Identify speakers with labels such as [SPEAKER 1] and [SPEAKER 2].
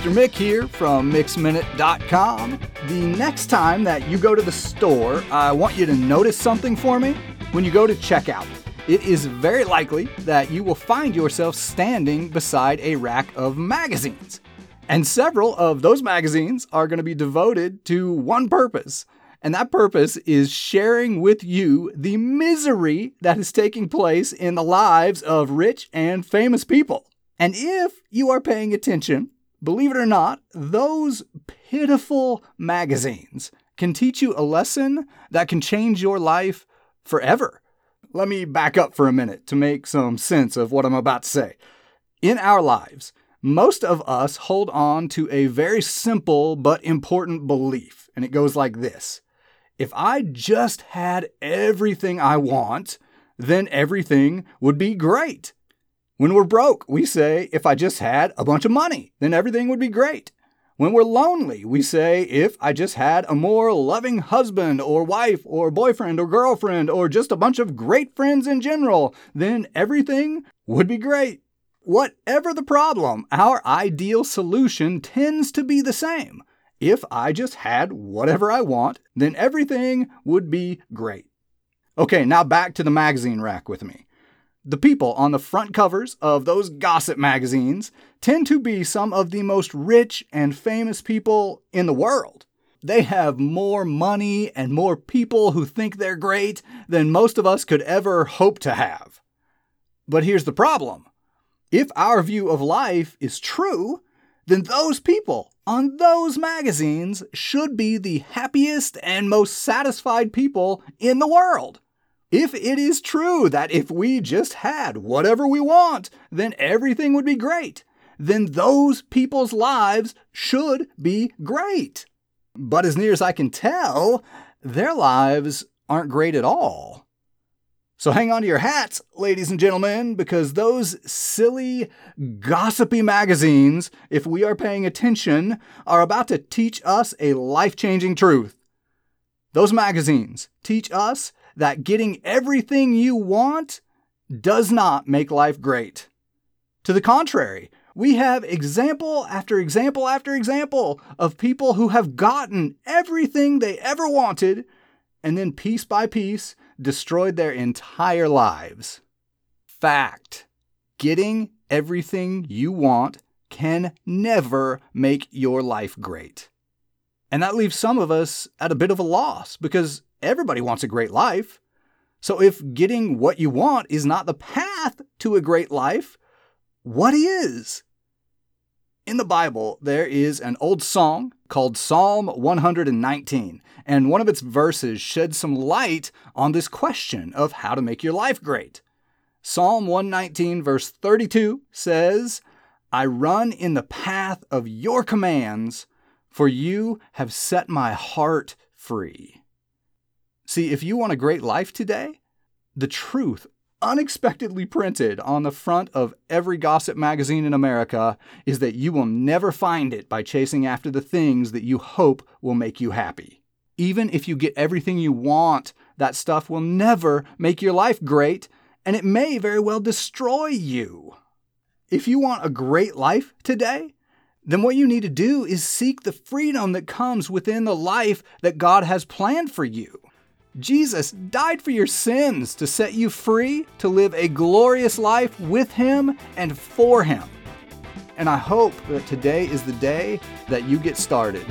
[SPEAKER 1] Mr. Mick here from MixMinute.com. The next time that you go to the store, I want you to notice something for me. When you go to checkout, it is very likely that you will find yourself standing beside a rack of magazines. And several of those magazines are going to be devoted to one purpose. And that purpose is sharing with you the misery that is taking place in the lives of rich and famous people. And if you are paying attention, believe it or not, those pitiful magazines can teach you a lesson that can change your life forever. Let me back up for a minute to make some sense of what I'm about to say. In our lives, most of us hold on to a very simple but important belief, and it goes like this If I just had everything I want, then everything would be great. When we're broke, we say, If I just had a bunch of money, then everything would be great. When we're lonely, we say, If I just had a more loving husband or wife or boyfriend or girlfriend or just a bunch of great friends in general, then everything would be great. Whatever the problem, our ideal solution tends to be the same. If I just had whatever I want, then everything would be great. Okay, now back to the magazine rack with me. The people on the front covers of those gossip magazines tend to be some of the most rich and famous people in the world. They have more money and more people who think they're great than most of us could ever hope to have. But here's the problem if our view of life is true, then those people on those magazines should be the happiest and most satisfied people in the world. If it is true that if we just had whatever we want, then everything would be great, then those people's lives should be great. But as near as I can tell, their lives aren't great at all. So hang on to your hats, ladies and gentlemen, because those silly, gossipy magazines, if we are paying attention, are about to teach us a life changing truth. Those magazines teach us that getting everything you want does not make life great. To the contrary, we have example after example after example of people who have gotten everything they ever wanted and then piece by piece destroyed their entire lives. Fact getting everything you want can never make your life great. And that leaves some of us at a bit of a loss because everybody wants a great life. So if getting what you want is not the path to a great life, what is? In the Bible, there is an old song called Psalm 119, and one of its verses sheds some light on this question of how to make your life great. Psalm 119, verse 32 says, I run in the path of your commands, for you have set my heart free. See, if you want a great life today, the truth unexpectedly printed on the front of every gossip magazine in America is that you will never find it by chasing after the things that you hope will make you happy. Even if you get everything you want, that stuff will never make your life great, and it may very well destroy you. If you want a great life today, then what you need to do is seek the freedom that comes within the life that God has planned for you. Jesus died for your sins to set you free to live a glorious life with Him and for Him. And I hope that today is the day that you get started.